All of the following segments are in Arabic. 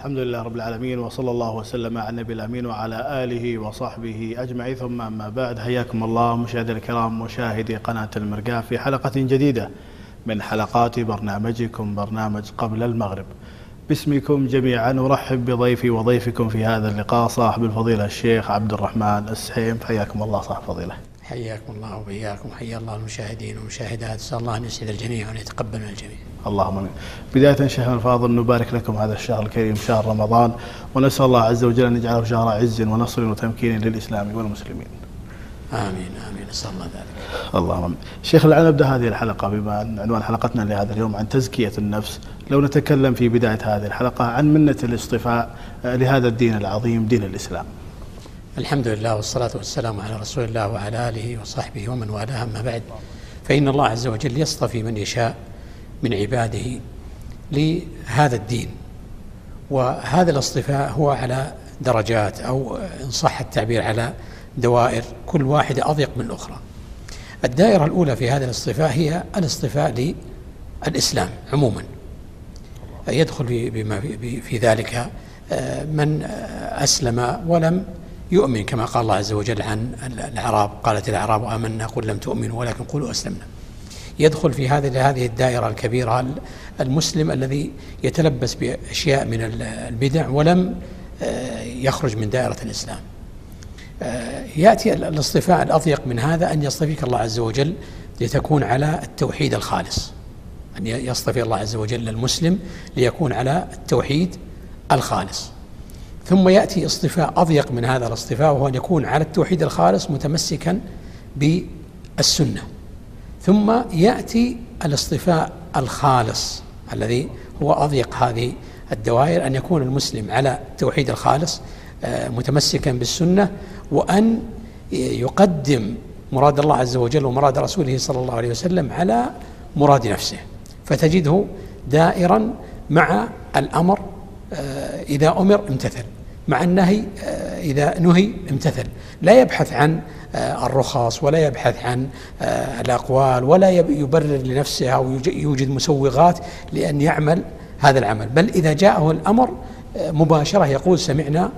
الحمد لله رب العالمين وصلى الله وسلم على النبي الأمين وعلى آله وصحبه أجمعين ثم أما بعد حياكم الله مشاهدينا الكرام مشاهدي قناة المرقاه في حلقة جديدة من حلقات برنامجكم برنامج قبل المغرب. باسمكم جميعا أرحب بضيفي وضيفكم في هذا اللقاء صاحب الفضيلة الشيخ عبد الرحمن السحيم حياكم الله صاحب الفضيلة. حياكم الله وبياكم حيا الله المشاهدين والمشاهدات أسأل الله أن يسعد الجميع وأن يتقبل من الجميع. اللهم آمين. بداية شيخنا الفاضل نبارك لكم هذا الشهر الكريم شهر رمضان ونسأل الله عز وجل أن يجعله شهر عز ونصر وتمكين للإسلام والمسلمين. آمين آمين أسأل الله ذلك. اللهم آمين. شيخ لعل نبدأ هذه الحلقة بما أن عنوان حلقتنا لهذا اليوم عن تزكية النفس، لو نتكلم في بداية هذه الحلقة عن منة الاصطفاء لهذا الدين العظيم دين الإسلام. الحمد لله والصلاة والسلام على رسول الله وعلى آله وصحبه ومن والاه أما بعد فإن الله عز وجل يصطفي من يشاء من عباده لهذا الدين. وهذا الاصطفاء هو على درجات أو إن صح التعبير على دوائر كل واحدة أضيق من الأخرى. الدائرة الأولى في هذا الاصطفاء هي الاصطفاء للإسلام عموما. يدخل بما في ذلك آه، من أسلم ولم يؤمن كما قال الله عز وجل عن الأعراب قالت الأعراب آمنا قل لم تؤمنوا ولكن قولوا أسلمنا. يدخل في هذه هذه الدائرة الكبيرة المسلم الذي يتلبس بأشياء من البدع ولم آه، يخرج من دائرة الإسلام. آه، يأتي الاصطفاء الأضيق من هذا أن يصطفيك الله عز وجل لتكون على التوحيد الخالص. أن يصطفي الله عز وجل المسلم ليكون على التوحيد الخالص. ثم يأتي اصطفاء أضيق من هذا الاصطفاء وهو أن يكون على التوحيد الخالص متمسكا بالسنة. ثم يأتي الاصطفاء الخالص الذي هو أضيق هذه الدوائر أن يكون المسلم على التوحيد الخالص آه، متمسكا بالسنة وأن يقدم مراد الله عز وجل ومراد رسوله صلى الله عليه وسلم على مراد نفسه. فتجده دائرا مع الأمر إذا أمر امتثل مع النهي آه، إذا نهي امتثل. لا يبحث عن آه، الرخص ولا يبحث عن الأقوال ولا يبرر لنفسه أو يوجد مسوغات لأن يعمل هذا العمل. بل إذا جاءه الأمر مباشرة يقول سمعنا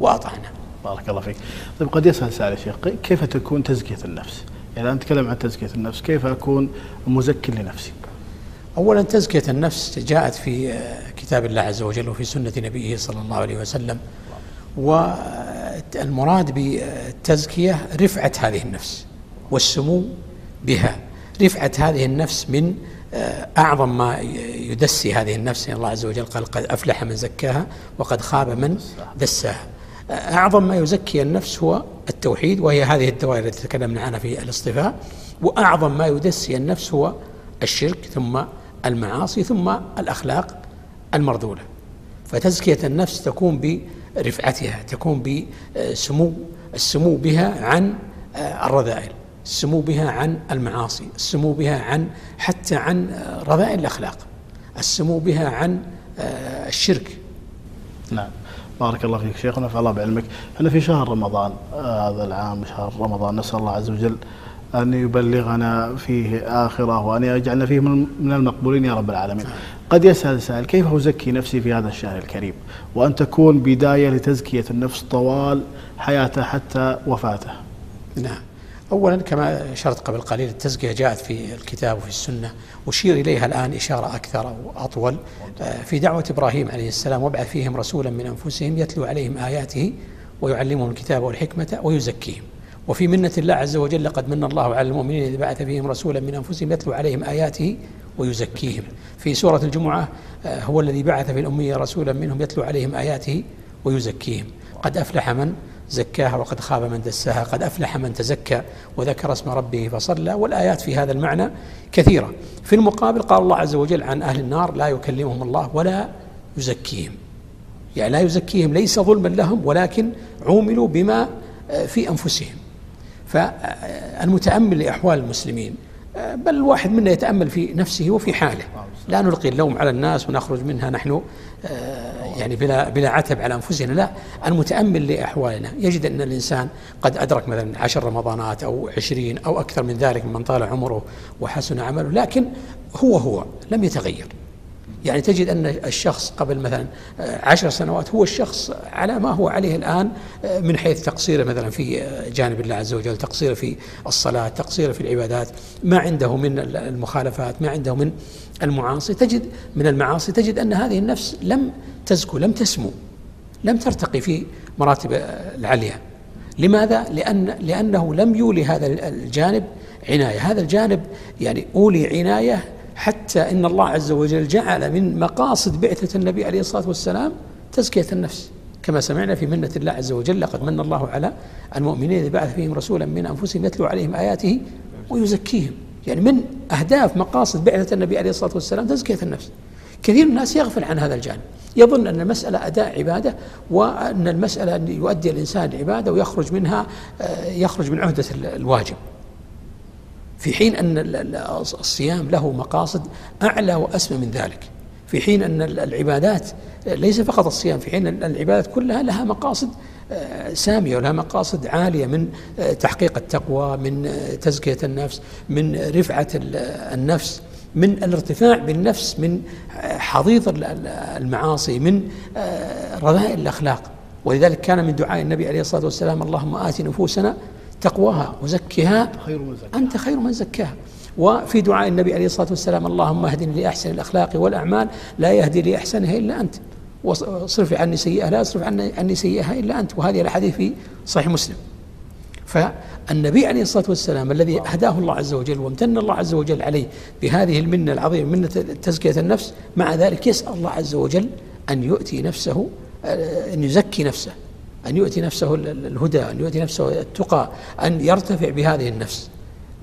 وأطعنا. بارك الله فيك. طيب قد يسأل سائل يا شيخ كيف تكون تزكية النفس؟ يعني أنا أتكلم عن تزكية النفس. كيف أكون مزكي لنفسي؟ أولا تزكية النفس جاءت في آه، كتاب الله عز وجل وفي سنة نبيه صلى الله عليه وسلم والمراد بالتزكية رفعة هذه النفس والسمو بها. رفعة هذه النفس من آه، أعظم ما يدسي هذه النفس الله عز وجل قال قد أفلح من زكاها وقد خاب من دساها. أعظم ما يزكي النفس هو التوحيد وهي هذه الدوائر التي تكلمنا عنها في الاصطفاء. وأعظم ما يدسي النفس هو الشرك ثم المعاصي ثم الأخلاق. المرذولة. فتزكية النفس تكون برفعتها تكون بسمو السمو بها عن الرذائل السمو بها عن المعاصي السمو بها عن حتى عن رذائل الأخلاق السمو بها عن الشرك. نعم. بارك الله فيك شيخ ونفع الله بعلمك. إحنا في شهر رمضان هذا العام شهر رمضان نسأل الله عز وجل أن يبلغنا فيه آخرة وأن يجعلنا فيه من المقبولين يا رب العالمين. قد يسأل سائل كيف أزكي نفسي في هذا الشهر الكريم؟ وأن تكون بداية لتزكية النفس طوال حياته حتى وفاته. نعم. أولا كما أشرت قبل قليل التزكية جاءت في الكتاب وفي السنة أشير إليها الآن إشارة أكثر أو أطول. في دعوة إبراهيم عليه السلام وابعث فيهم رسولا من أنفسهم يتلو عليهم آياته ويعلمهم الكتاب والحكمة ويزكيهم. وفي منة الله عز وجل لقد من الله على المؤمنين إذ بعث فيهم رسولا من أنفسهم يتلو عليهم آياته ويزكيهم. في سورة الجمعة آه، هو الذي بعث في الأمية رسولا منهم يتلو عليهم آياته ويزكيهم. قد أفلح من زكاها وقد خاب من دساها. قد أفلح من تزكى وذكر اسم ربه فصلى. والآيات في هذا المعنى كثيرة. في المقابل قال الله عز وجل عن أهل النار لا يكلمهم الله ولا يزكيهم. يعني لا يزكيهم ليس ظلما لهم ولكن عوملوا بما آه، في أنفسهم. فالمتأمل لأحوال المسلمين بل الواحد منا يتأمل في نفسه وفي حاله. لا نلقي اللوم على الناس ونخرج منها نحن آه، يعني بلا بلا عتب على أنفسنا لا. المتأمل لأحوالنا. يجد أن الإنسان قد أدرك مثلا عشر رمضانات أو عشرين أو أكثر من ذلك من طال عمره وحسن عمله لكن هو هو لم يتغير. يعني تجد أن الشخص قبل مثلا عشر سنوات هو الشخص على ما هو عليه الآن من حيث تقصيره مثلا في جانب الله عز وجل تقصيره في الصلاة تقصيره في العبادات ما عنده من المخالفات ما عنده من المعاصي. تجد من المعاصي تجد أن هذه النفس لم تزكو لم تسمو لم ترتقي في مراتب العليا. لماذا؟ لأن لأنه لم يولي هذا الجانب عناية. هذا الجانب يعني أولي عناية حتى إن الله عز وجل جعل من مقاصد بعثة النبي عليه الصلاة والسلام تزكية النفس. كما سمعنا في منة الله عز وجل لقد من الله على المؤمنين إذ بعث فيهم رسولا من أنفسهم يتلو عليهم آياته ويزكيهم. يعني من أهداف مقاصد بعثة النبي عليه الصلاة والسلام تزكية النفس. كثير من الناس يغفل عن هذا الجانب. يظن أن المسألة أداء عبادة وأن المسألة يؤدي الإنسان عبادة ويخرج منها آه، يخرج من عهدة الواجب. في حين أن الصيام له مقاصد أعلى وأسمى من ذلك. في حين أن العبادات ليس فقط الصيام في حين أن العبادات كلها لها مقاصد آه، سامية ولها مقاصد عالية من آه، تحقيق التقوى من تزكية النفس من رفعة النفس من الارتفاع بالنفس من حضيض المعاصي من آه، رذائل الأخلاق. ولذلك كان من دعاء النبي عليه الصلاة والسلام اللهم آت نفوسنا تقواها وزكها خير من زكاها. أنت خير من زكاها. وفي دعاء النبي عليه الصلاة والسلام اللهم اهدني لأحسن الأخلاق والأعمال لا يهدي لأحسنها إلا أنت. واصرف عني سيئة لا يصرف عني سيئها إلا أنت. وهذه الأحاديث في صحيح مسلم. فالنبي عليه الصلاة والسلام الذي هداه الله عز وجل وامتن الله عز وجل عليه بهذه المنة العظيمة منة تزكية النفس مع ذلك يسأل الله عز وجل أن يؤتي نفسه أن يزكي نفسه. أن يؤتي نفسه الهدى أن يؤتي نفسه التقى أن يرتفع بهذه النفس.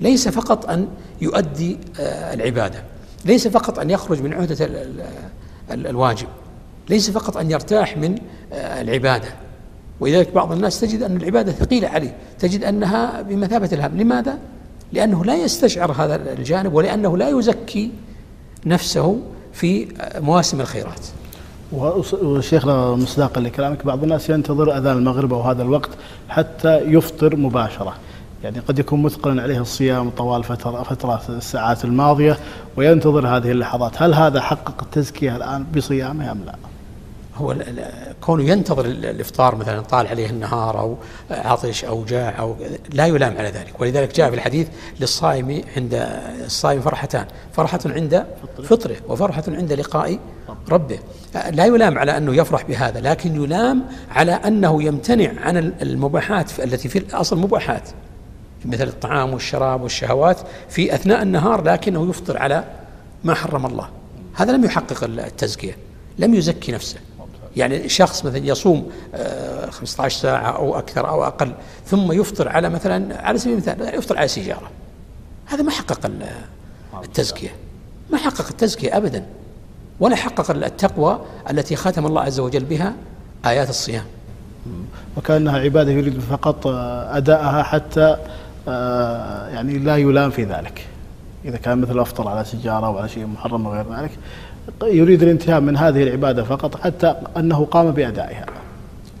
ليس فقط أن يؤدي آه، العبادة ليس فقط أن يخرج من عهدة الواجب ليس فقط أن يرتاح من آه، العبادة. ولذلك بعض الناس تجد أن العبادة ثقيلة عليه. تجد أنها بمثابة الهم لماذا؟ لأنه لا يستشعر هذا الجانب ولأنه لا يزكي نفسه في مواسم الخيرات. وشيخنا مصداقا لكلامك بعض الناس ينتظر أذان المغرب أو هذا الوقت حتى يفطر مباشرة. يعني قد يكون مثقلا عليه الصيام طوال فترة فترة الساعات الماضية وينتظر هذه اللحظات. هل هذا حقق التزكية الآن بصيامه أم لا؟ هو كونه ينتظر الإفطار مثلا طال عليه النهار أو عطش أو جاع أو لا يلام على ذلك. ولذلك جاء في الحديث للصائم عند الصائم فرحتان فرحة عند فطرة. وفرحة عند لقاء ربه. لا يلام على أنه يفرح بهذا لكن يلام على أنه يمتنع عن المباحات التي في الأصل مباحات مثل الطعام والشراب والشهوات في أثناء النهار لكنه يفطر على ما حرم الله. هذا لم يحقق التزكية لم يزكي نفسه. يعني شخص مثلا يصوم 15 آه، ساعة أو أكثر أو أقل ثم يفطر على مثلا على سبيل المثال يفطر على سيجارة. هذا ما حقق التزكية. ما حقق التزكية أبدا. ولا حقق التقوى التي ختم الله عز وجل بها آيات الصيام. وكأنها عبادة يريد فقط آه، أداءها حتى آه، يعني لا يلام في ذلك. إذا كان مثل أفطر على سيجارة أو على شيء محرم وغير ذلك يريد الانتهاء من هذه العبادة فقط حتى أنه قام بأدائها.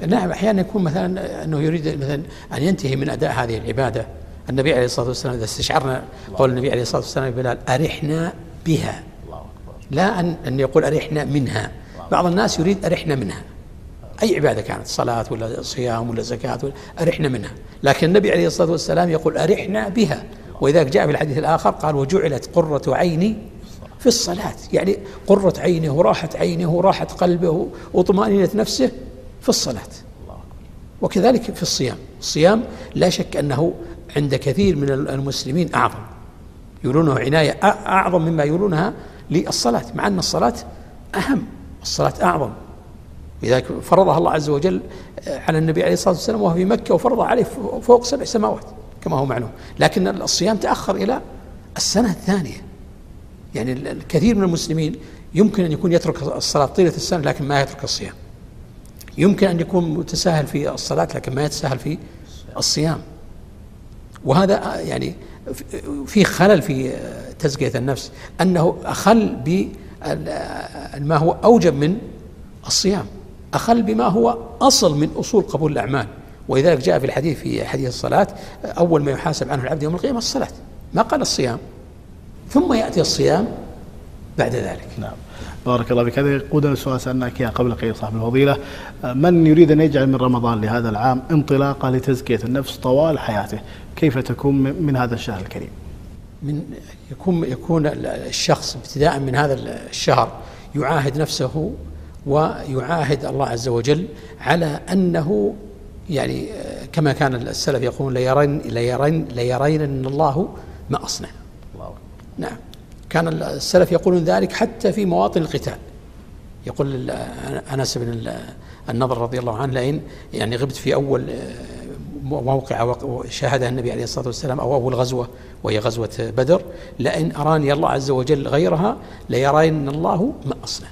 نعم أحيانا يكون مثلا أنه يريد مثلا أن ينتهي من أداء هذه العبادة. النبي عليه الصلاة والسلام إذا استشعرنا قول النبي عليه الصلاة والسلام بلال أرحنا بها. لا أن, أن يقول أرحنا منها. بعض الناس يريد أرحنا منها. أي عبادة كانت؟ صلاة ولا صيام ولا زكاة ولا أرحنا منها. لكن النبي عليه الصلاة والسلام يقول أرحنا بها. ولذلك جاء في الحديث الآخر قال وجعلت قرة عيني في الصلاة يعني قرة عينه وراحة عينه وراحة قلبه وطمأنينة نفسه في الصلاة. وكذلك في الصيام. الصيام لا شك أنه عند كثير من المسلمين أعظم. يولونه عناية أعظم مما يولونها للصلاة مع أن الصلاة أهم. الصلاة أعظم. لذلك فرضها الله عز وجل على النبي عليه الصلاة والسلام وهو في مكة وفرضها عليه فوق سبع سماوات كما هو معلوم. لكن الصيام تأخر إلى السنة الثانية. يعني الكثير من المسلمين يمكن أن يكون يترك الصلاة طيلة السنة لكن ما يترك الصيام. يمكن أن يكون متساهل في الصلاة لكن ما يتساهل في الصيام. وهذا يعني في خلل في تزكية النفس أنه أخل بما هو أوجب من الصيام أخل بما هو أصل من أصول قبول الأعمال. ولذلك جاء في الحديث في حديث الصلاة أول ما يحاسب عنه العبد يوم القيامة الصلاة. ما قال الصيام ثم يأتي الصيام بعد ذلك. نعم. بارك الله فيك. هذا يقودنا السؤال سألناك إياه قبل قليل صاحب الفضيلة. من يريد أن يجعل من رمضان لهذا العام انطلاقة لتزكية النفس طوال حياته؟ كيف تكون من هذا الشهر الكريم؟ من يكون يكون الشخص ابتداء من هذا الشهر يعاهد نفسه ويعاهد الله عز وجل على أنه يعني كما كان السلف يقولون ليرين ليرين ليرين أن الله ما أصنع. نعم. كان السلف يقولون ذلك حتى في مواطن القتال. يقول أنس بن النضر رضي الله عنه لئن يعني غبت في أول موقع شاهدها النبي عليه الصلاة والسلام أو أول غزوة وهي غزوة بدر لئن أراني الله عز وجل غيرها ليرين الله ما اصنع.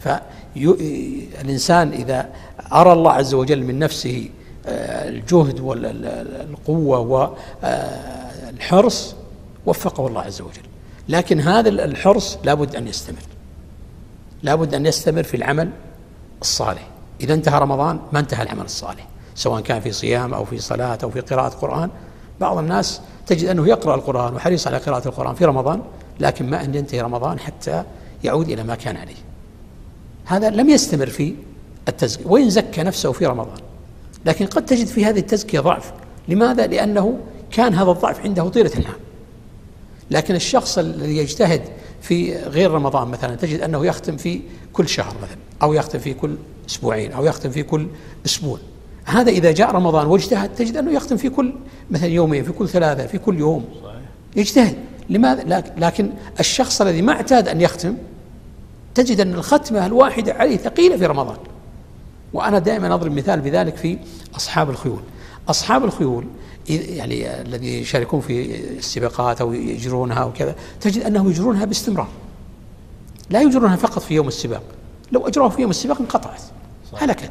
فالإنسان إذا أرى الله عز وجل من نفسه آه، الجهد والقوة والحرص وفقه الله عز وجل. لكن هذا الحرص لابد أن يستمر. لابد أن يستمر في العمل الصالح. إذا انتهى رمضان ما انتهى العمل الصالح. سواء كان في صيام أو في صلاة أو في قراءة قرآن. بعض الناس تجد أنه يقرأ القرآن وحريص على قراءة القرآن في رمضان لكن ما أن ينتهي رمضان حتى يعود إلى ما كان عليه. هذا لم يستمر في التزكية وإن زكى نفسه في رمضان. لكن قد تجد في هذه التزكية ضعف. لماذا؟ لأنه كان هذا الضعف عنده طيلة العام لكن الشخص الذي يجتهد في غير رمضان مثلا تجد أنه يختم في كل شهر مثلا أو يختم في كل أسبوعين أو يختم في كل أسبوع. هذا إذا جاء رمضان واجتهد تجد أنه يختم في كل مثلا يومين في كل ثلاثة في كل يوم. يجتهد. لماذا؟ لكن الشخص الذي ما اعتاد أن يختم تجد أن الختمة الواحدة عليه ثقيلة في رمضان. وأنا دائما أضرب مثال بذلك في أصحاب الخيول. أصحاب الخيول يعني الذي يشاركون في السباقات أو يجرونها وكذا تجد أنهم يجرونها باستمرار. لا يجرونها فقط في يوم السباق. لو أجروها في يوم السباق انقطعت. هلكت.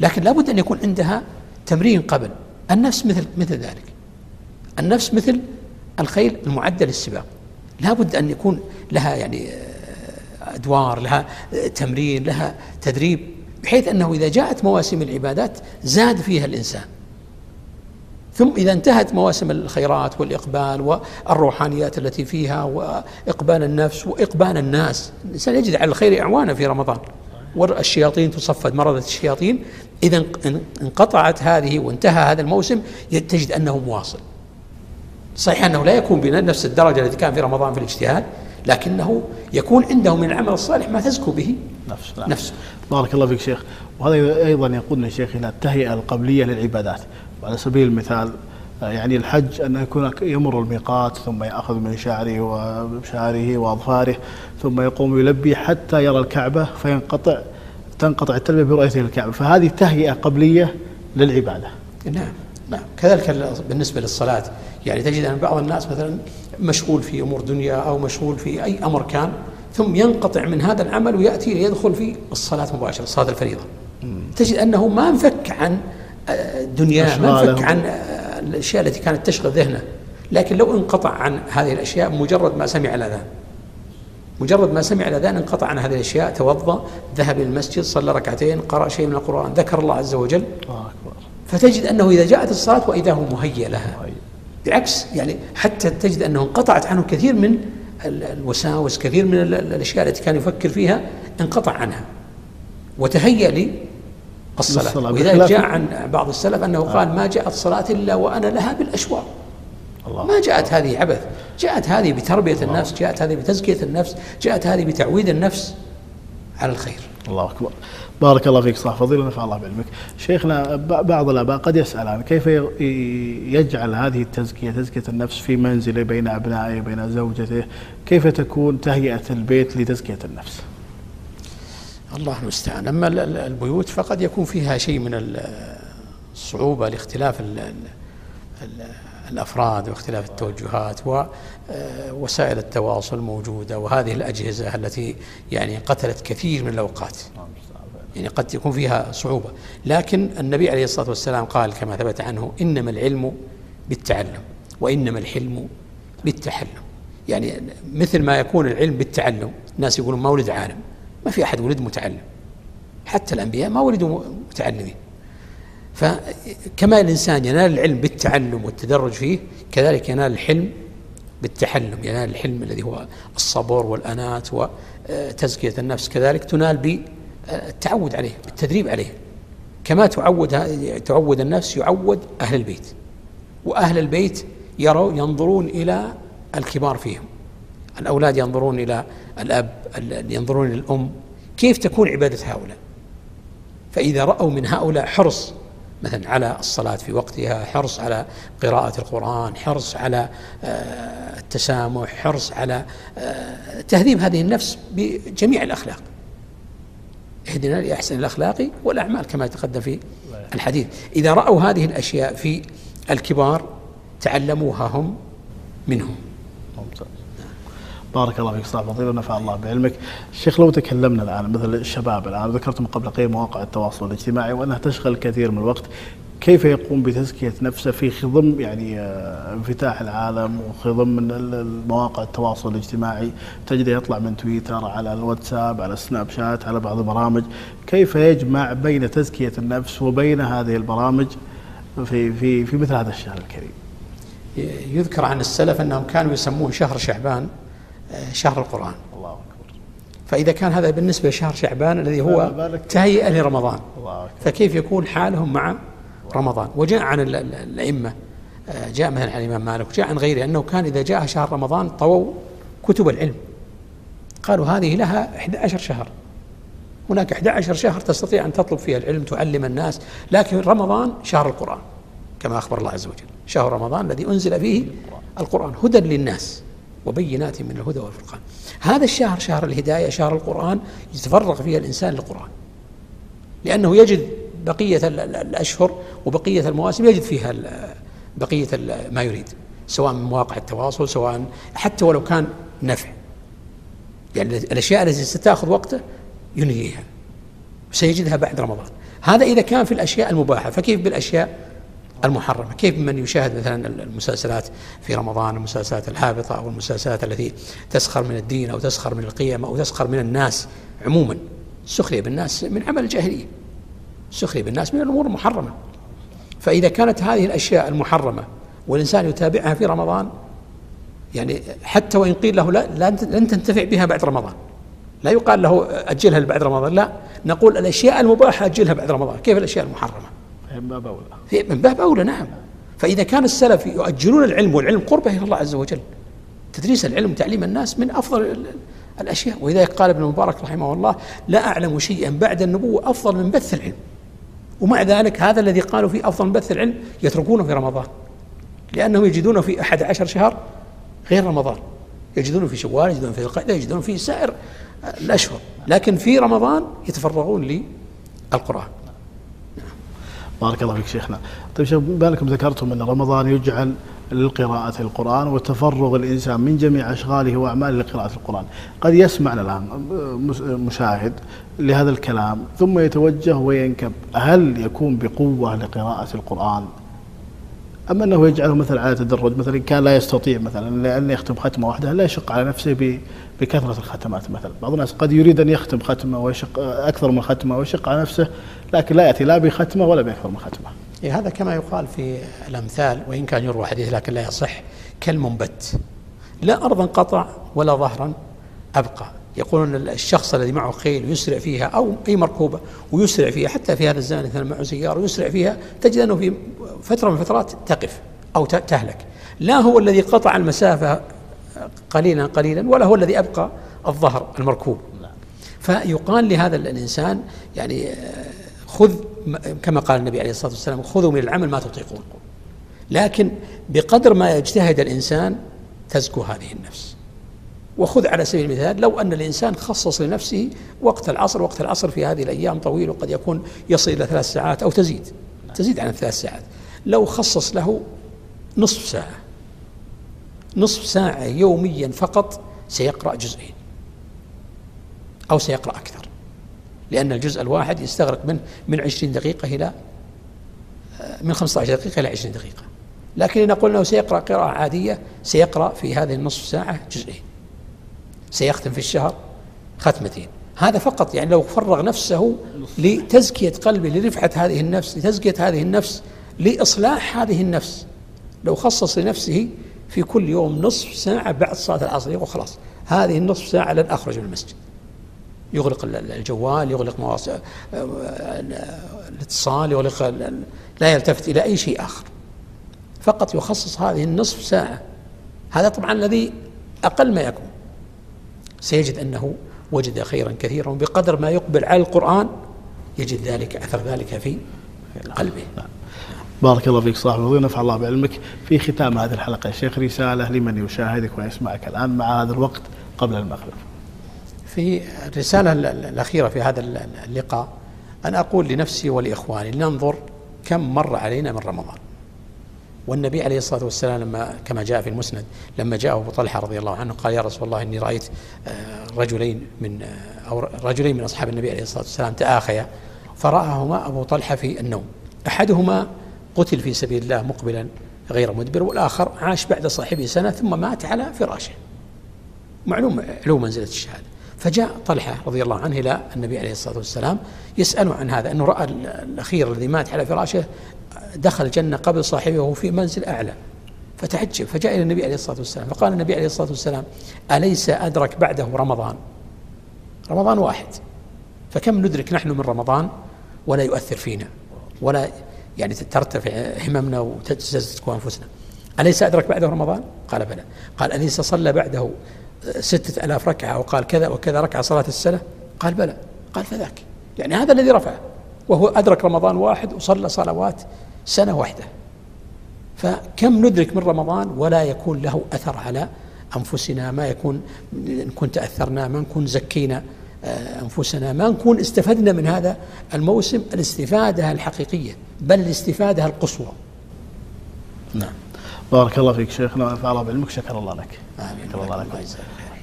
لكن لابد أن يكون عندها تمرين قبل. النفس مثل مثل ذلك. النفس مثل الخيل المعدة للسباق. لابد أن يكون لها يعني أدوار لها تمرين لها تدريب بحيث أنه إذا جاءت مواسم العبادات زاد فيها الإنسان. ثم إذا انتهت مواسم الخيرات والإقبال والروحانيات التي فيها وإقبال النفس وإقبال الناس. الإنسان يجد على الخير إعوانا في رمضان. والشياطين تصفد مرضة الشياطين. إذا انقطعت هذه وانتهى هذا الموسم تجد أنه مواصل. صحيح أنه لا يكون بنفس الدرجة التي كان في رمضان في الاجتهاد لكنه يكون عنده من العمل الصالح ما تزكو به نفسه نعم. نفسه بارك الله فيك شيخ. وهذا أيضا يقودنا شيخ إلى التهيئة القبلية للعبادات. وعلى سبيل المثال يعني الحج أن يكون يمر الميقات ثم يأخذ من شعره وشعره وأظفاره ثم يقوم يلبي حتى يرى الكعبة فينقطع تنقطع التلبية برؤيته للكعبة. فهذه تهيئة قبلية للعبادة. نعم. نعم. كذلك بالنسبة للصلاة يعني تجد أن بعض الناس مثلا مشغول في أمور دنيا أو مشغول في أي أمر كان ثم ينقطع من هذا العمل ويأتي ليدخل في الصلاة مباشرة صلاة الفريضة. تجد أنه ما انفك عن آه، دنياه ما انفك عن الأشياء التي كانت تشغل ذهنه. لكن لو انقطع عن هذه الأشياء مجرد ما سمع الأذان مجرد ما سمع الأذان انقطع عن هذه الأشياء توضأ ذهب إلى المسجد صلى ركعتين قرأ شيء من القرآن ذكر الله عز وجل. فتجد أنه إذا جاءت الصلاة وإذا هو مهيئ لها. بالعكس يعني حتى تجد أنه انقطعت عنه كثير من الوساوس كثير من الأشياء التي كان يفكر فيها انقطع عنها. وتهيأ للصلاة ولذلك جاء عن بعض السلف أنه قال ما جاءت صلاة إلا وأنا لها بالأشواق. الله. ما جاءت هذه عبث. جاءت هذه بتربية الله. النفس جاءت هذه بتزكية النفس جاءت هذه بتعويد النفس على الخير. الله أكبر. بارك الله فيك صح فضيلة نفع الله بعلمك. شيخنا بعض الآباء قد يسأل عن كيف يجعل هذه التزكية تزكية النفس في منزله بين أبنائه بين زوجته؟ كيف تكون تهيئة البيت لتزكية النفس؟ الله المستعان. أما البيوت فقد يكون فيها شيء من الصعوبة لاختلاف الأفراد واختلاف التوجهات ووسائل التواصل موجودة وهذه الأجهزة التي يعني قتلت كثير من الأوقات. يعني قد يكون فيها صعوبة. لكن النبي عليه الصلاة والسلام قال كما ثبت عنه إنما العلم بالتعلم وإنما الحلم بالتحلم. يعني مثل ما يكون العلم بالتعلم الناس يقولون ما ولد عالم. ما في أحد ولد متعلم. حتى الأنبياء ما ولدوا متعلمين. فكما الإنسان ينال العلم بالتعلم والتدرج فيه كذلك ينال الحلم بالتحلم. ينال الحلم الذي هو الصبر والأنات وتزكية النفس كذلك تنال بالتعود عليه بالتدريب عليه. كما تعود تعود النفس يعود أهل البيت. وأهل البيت يروا ينظرون إلى الكبار فيهم. الأولاد ينظرون إلى الأب ينظرون إلى الأم. كيف تكون عبادة هؤلاء؟ فإذا رأوا من هؤلاء حرص مثلا على الصلاة في وقتها حرص على قراءة القرآن حرص على آه، التسامح حرص على آه، تهذيب هذه النفس بجميع الأخلاق. اهدنا لأحسن الأخلاق والأعمال كما يتقدم في الحديث. إذا رأوا هذه الأشياء في الكبار تعلموها هم منهم. ممتاز. بارك الله فيك أستاذ فضيل ونفع الله بعلمك. الشيخ لو تكلمنا الآن مثل الشباب الآن ذكرتم قبل قليل مواقع التواصل الاجتماعي وأنها تشغل كثير من الوقت كيف يقوم بتزكية نفسه في خضم يعني آه، انفتاح العالم وخضم من المواقع التواصل الاجتماعي؟ تجده يطلع من تويتر على الواتساب على السناب شات على بعض البرامج. كيف يجمع بين تزكية النفس وبين هذه البرامج في في في مثل هذا الشهر الكريم؟ يذكر عن السلف أنهم كانوا يسمون شهر شعبان. شهر القرآن. الله أكبر. فإذا كان هذا بالنسبة لشهر شعبان الذي هو تهيئة لرمضان. الله أكبر. فكيف يكون حالهم مع رمضان؟ وجاء عن الأئمة آه، جاء مثلا عن الإمام مالك وجاء عن غيره أنه كان إذا جاء شهر رمضان طووا كتب العلم. قالوا هذه لها 11 شهر. هناك 11 شهر تستطيع أن تطلب فيها العلم تعلم الناس لكن رمضان شهر القرآن كما أخبر الله عز وجل. شهر رمضان الذي أنزل فيه القرآن. هدى للناس. وبينات من الهدى والفرقان. هذا الشهر شهر الهداية شهر القرآن يتفرغ فيه الإنسان للقرآن. لأنه يجد بقية الأشهر وبقية المواسم يجد فيها بقية ما يريد سواء من مواقع التواصل سواء حتى ولو كان نفع. يعني الأشياء التي ستأخذ وقته ينهيها سيجدها بعد رمضان. هذا إذا كان في الأشياء المباحة فكيف بالأشياء؟ المحرمة. كيف من يشاهد مثلا المسلسلات في رمضان المسلسلات الهابطة أو المسلسلات التي تسخر من الدين أو تسخر من القيم أو تسخر من الناس عموما؟ سخرية بالناس من عمل الجاهلية. سخرية بالناس من الأمور المحرمة. فإذا كانت هذه الأشياء المحرمة والإنسان يتابعها في رمضان يعني حتى وإن قيل له لا لن تنتفع بها بعد رمضان. لا يقال له أجلها بعد رمضان لا. نقول الأشياء المباحة أجلها بعد رمضان. كيف الأشياء المحرمة؟ من باب أولى. من باب أولى نعم. فإذا كان السلف يؤجلون العلم والعلم قربة إلى الله عز وجل. تدريس العلم وتعليم الناس من أفضل الأشياء. وإذا قال ابن المبارك رحمه الله لا أعلم شيئا بعد النبوة أفضل من بث العلم. ومع ذلك هذا الذي قالوا فيه أفضل من بث العلم يتركونه في رمضان. لأنهم يجدونه في أحد عشر شهر غير رمضان. يجدونه في شوال يجدونه في القعدة يجدونه في سائر الأشهر. لكن في رمضان يتفرغون للقرآن. بارك الله فيك شيخنا. طيب شيخ بالكم ذكرتم أن رمضان يجعل للقراءة القرآن وتفرغ الإنسان من جميع أشغاله وأعماله لقراءة القرآن. قد يسمعنا الآن مشاهد لهذا الكلام ثم يتوجه وينكب هل يكون بقوة لقراءة القرآن؟ أما أنه يجعله مثلا على تدرج؟ مثلا إن كان لا يستطيع مثلا لأن يختم ختمة واحدة لا يشق على نفسه بكثرة الختمات مثلا؟ بعض الناس قد يريد أن يختم ختمة ويشق أكثر من ختمة ويشق على نفسه لكن لا يأتي لا بختمة ولا بأكثر من ختمة. إيه هذا كما يقال في الأمثال وإن كان يروى حديث لكن لا يصح كالمنبت. لا أرضا قطع ولا ظهرا أبقى. يقولون الشخص الذي معه خيل يسرع فيها أو أي مركوبة ويسرع فيها حتى في هذا الزمان مثلا معه سيارة يسرع فيها تجد أنه في فترة من الفترات تقف أو تهلك. لا هو الذي قطع المسافة قليلا قليلا ولا هو الذي أبقى الظهر المركوب. فيقال لهذا الإنسان يعني خذ كما قال النبي عليه الصلاة والسلام خذوا من العمل ما تطيقون. لكن بقدر ما يجتهد الإنسان تزكو هذه النفس. وخذ على سبيل المثال لو أن الإنسان خصص لنفسه وقت العصر وقت العصر في هذه الأيام طويل وقد يكون يصل إلى ثلاث ساعات أو تزيد تزيد عن ثلاث ساعات. لو خصص له نصف ساعة نصف ساعة يوميا فقط سيقرأ جزئين أو سيقرأ أكثر. لأن الجزء الواحد يستغرق من من 20 دقيقة إلى آه، من 15 دقيقة إلى 20 دقيقة. لكن إن قلنا سيقرأ قراءة عادية سيقرأ في هذه النصف ساعة جزئين. سيختم في الشهر ختمتين. هذا فقط يعني لو فرغ نفسه لتزكية قلبه لرفعة هذه النفس لتزكية هذه النفس لإصلاح هذه النفس. لو خصص لنفسه في كل يوم نصف ساعة بعد صلاة العصر يقول خلاص هذه النصف ساعة لن أخرج من المسجد. يغلق الجوال يغلق مواصل الاتصال يغلق لا يلتفت إلى أي شيء آخر. فقط يخصص هذه النصف ساعة. هذا طبعا الذي أقل ما يكون. سيجد أنه وجد خيرا كثيرا بقدر ما يقبل على القرآن يجد ذلك أثر ذلك في قلبه. بارك الله فيك صاحبي ونفع الله بعلمك. في ختام هذه الحلقة يا شيخ رسالة لمن يشاهدك ويسمعك الآن مع هذا الوقت قبل المغرب. في الرسالة الأخيرة في هذا اللقاء أن أقول لنفسي ولإخواني لننظر كم مر علينا من رمضان. والنبي عليه الصلاة والسلام لما كما جاء في المسند لما جاء أبو طلحة رضي الله عنه قال يا رسول الله إني رأيت آه، رجلين من آه، أو رجلين من أصحاب النبي عليه الصلاة والسلام تآخيا فرآهما أبو طلحة في النوم. أحدهما قتل في سبيل الله مقبلا غير مدبر والآخر عاش بعد صاحبه سنة ثم مات على فراشه. معلوم علو منزلة الشهادة. فجاء طلحة رضي الله عنه إلى النبي عليه الصلاة والسلام يسأله عن هذا أنه رأى الأخير الذي مات على فراشه دخل الجنة قبل صاحبه وهو في منزل أعلى فتعجب فجاء إلى النبي عليه الصلاة والسلام فقال النبي عليه الصلاة والسلام أليس أدرك بعده رمضان؟ رمضان واحد. فكم ندرك نحن من رمضان ولا يؤثر فينا ولا يعني ترتفع هممنا وتزداد أنفسنا. أليس أدرك بعده رمضان؟ قال بلى. قال أليس صلى بعده؟ ستة ألاف ركعة وقال كذا وكذا ركعة صلاة السنة قال بلى قال فذاك. يعني هذا الذي رفعه. وهو أدرك رمضان واحد وصلى صلوات سنة واحدة. فكم ندرك من رمضان ولا يكون له أثر على أنفسنا ما يكون نكون تأثرنا ما نكون زكينا آه، أنفسنا ما نكون استفدنا من هذا الموسم. الاستفادة الحقيقية بل الاستفادة القصوى. نعم. بارك الله فيك شيخنا ونفع الله بعلمك شكر الله لك. شكر الله لك.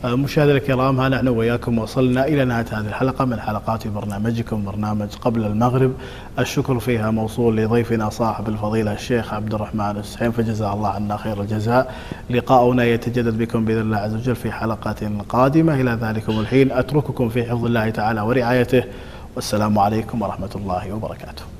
آه، مشاهدينا الكرام ها نحن وياكم وصلنا إلى نهاية هذه الحلقة من حلقات برنامجكم برنامج قبل المغرب. الشكر فيها موصول لضيفنا صاحب الفضيلة الشيخ عبد الرحمن السحيم فجزاه الله عنا خير الجزاء. لقاؤنا يتجدد بكم بإذن الله عز وجل في حلقة قادمة. إلى ذلكم الحين أترككم في حفظ الله تعالى ورعايته. والسلام عليكم ورحمة الله وبركاته.